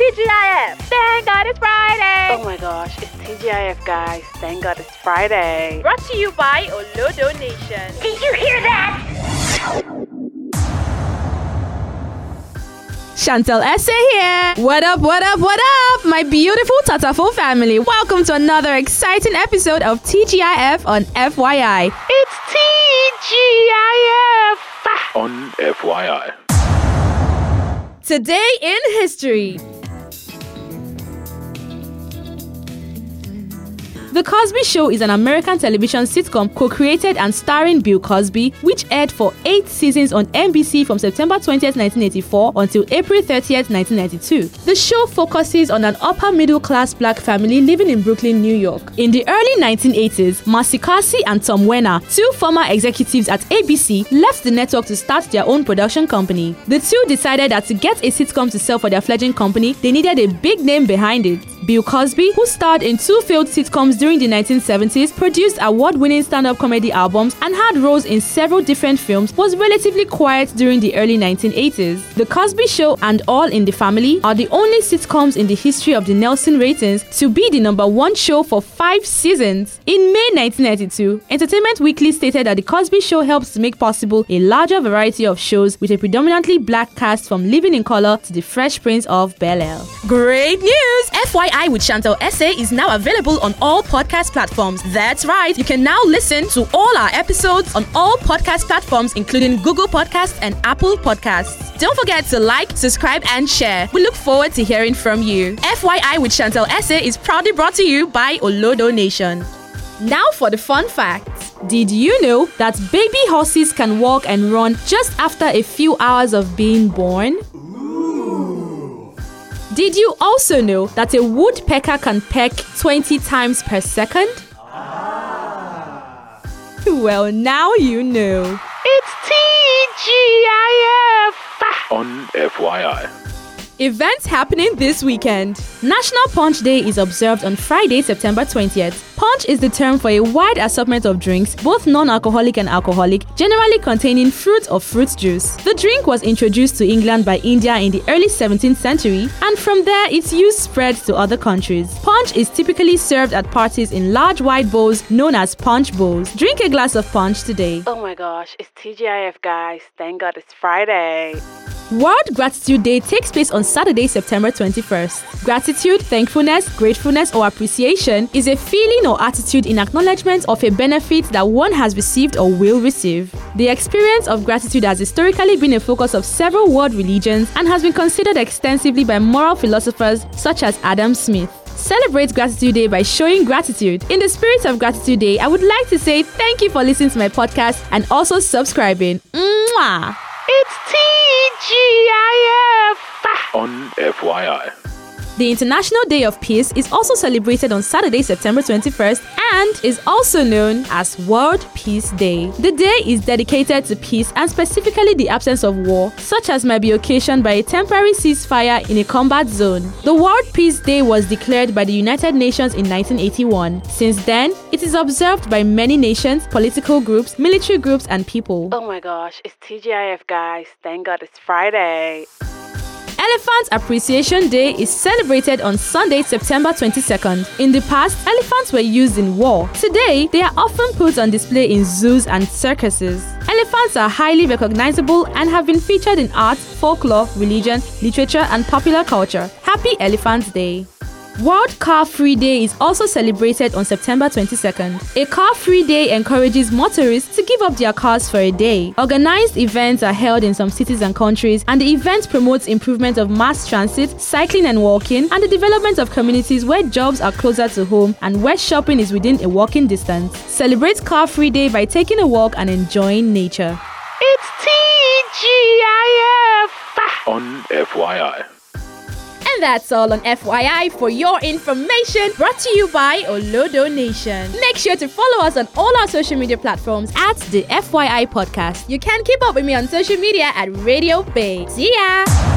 TGIF. Thank God it's Friday. Oh my gosh, it's TGIF, guys. Thank God it's Friday. Brought to you by Olodo Nation. Did you hear that? Chantel Essay here. What up, what up, what up, my beautiful Tataful family? Welcome to another exciting episode of TGIF on FYI. It's TGIF on FYI. Today in history. The Cosby Show is an American television sitcom co created and starring Bill Cosby, which aired for eight seasons on NBC from September 20th, 1984 until April 30th, 1992. The show focuses on an upper middle class black family living in Brooklyn, New York. In the early 1980s, Marcy Carsey and Tom Werner, two former executives at ABC, left the network to start their own production company. The two decided that to get a sitcom to sell for their fledgling company, they needed a big name behind it. Bill Cosby, who starred in two failed sitcoms during the 1970s, produced award winning stand up comedy albums, and had roles in several different films, was relatively quiet during the early 1980s. The Cosby Show and All in the Family are the only sitcoms in the history of the Nielsen ratings to be the number one show for five seasons. In May 1992, Entertainment Weekly stated that The Cosby Show helps to make possible a larger variety of shows with a predominantly black cast from Living in Color to The Fresh Prince of Bel Air. Great news! FYI with Chantel Essay is now available on all podcast platforms. That's right, you can now listen to all our episodes on all podcast platforms, including Google Podcasts and Apple Podcasts. Don't forget to like, subscribe, and share. We look forward to hearing from you. FYI with Chantel Essay is proudly brought to you by Olodo Nation. Now for the fun facts. Did you know that baby horses can walk and run just after a few hours of being born? Did you also know that a woodpecker can peck 20 times per second? Ah. Well, now you know. It's TGIF on FYI. Events happening this weekend. National Punch Day is observed on Friday, September 20th. Punch is the term for a wide assortment of drinks, both non alcoholic and alcoholic, generally containing fruit or fruit juice. The drink was introduced to England by India in the early 17th century, and from there its use spread to other countries. Punch is typically served at parties in large white bowls known as punch bowls. Drink a glass of punch today. Oh my gosh, it's TGIF, guys. Thank God it's Friday. World Gratitude Day takes place on Saturday, September 21st. Gratitude, thankfulness, gratefulness, or appreciation is a feeling or attitude in acknowledgement of a benefit that one has received or will receive. The experience of gratitude has historically been a focus of several world religions and has been considered extensively by moral philosophers such as Adam Smith. Celebrate Gratitude Day by showing gratitude. In the spirit of Gratitude Day, I would like to say thank you for listening to my podcast and also subscribing. Mwah! It's TGIF on FYI. The International Day of Peace is also celebrated on Saturday, September 21st, and is also known as World Peace Day. The day is dedicated to peace and specifically the absence of war, such as might be occasioned by a temporary ceasefire in a combat zone. The World Peace Day was declared by the United Nations in 1981. Since then, it is observed by many nations, political groups, military groups, and people. Oh my gosh, it's TGIF, guys. Thank God it's Friday. Elephant Appreciation Day is celebrated on Sunday, September 22nd. In the past, elephants were used in war. Today, they are often put on display in zoos and circuses. Elephants are highly recognizable and have been featured in art, folklore, religion, literature, and popular culture. Happy Elephant Day! World Car Free Day is also celebrated on September 22nd. A car free day encourages motorists to give up their cars for a day. Organized events are held in some cities and countries, and the event promotes improvement of mass transit, cycling and walking, and the development of communities where jobs are closer to home and where shopping is within a walking distance. Celebrate Car Free Day by taking a walk and enjoying nature. It's TGIF on FYI. That's all on FYI for your information brought to you by Olodo Nation. Make sure to follow us on all our social media platforms at the FYI podcast. You can keep up with me on social media at Radio Bay. See ya!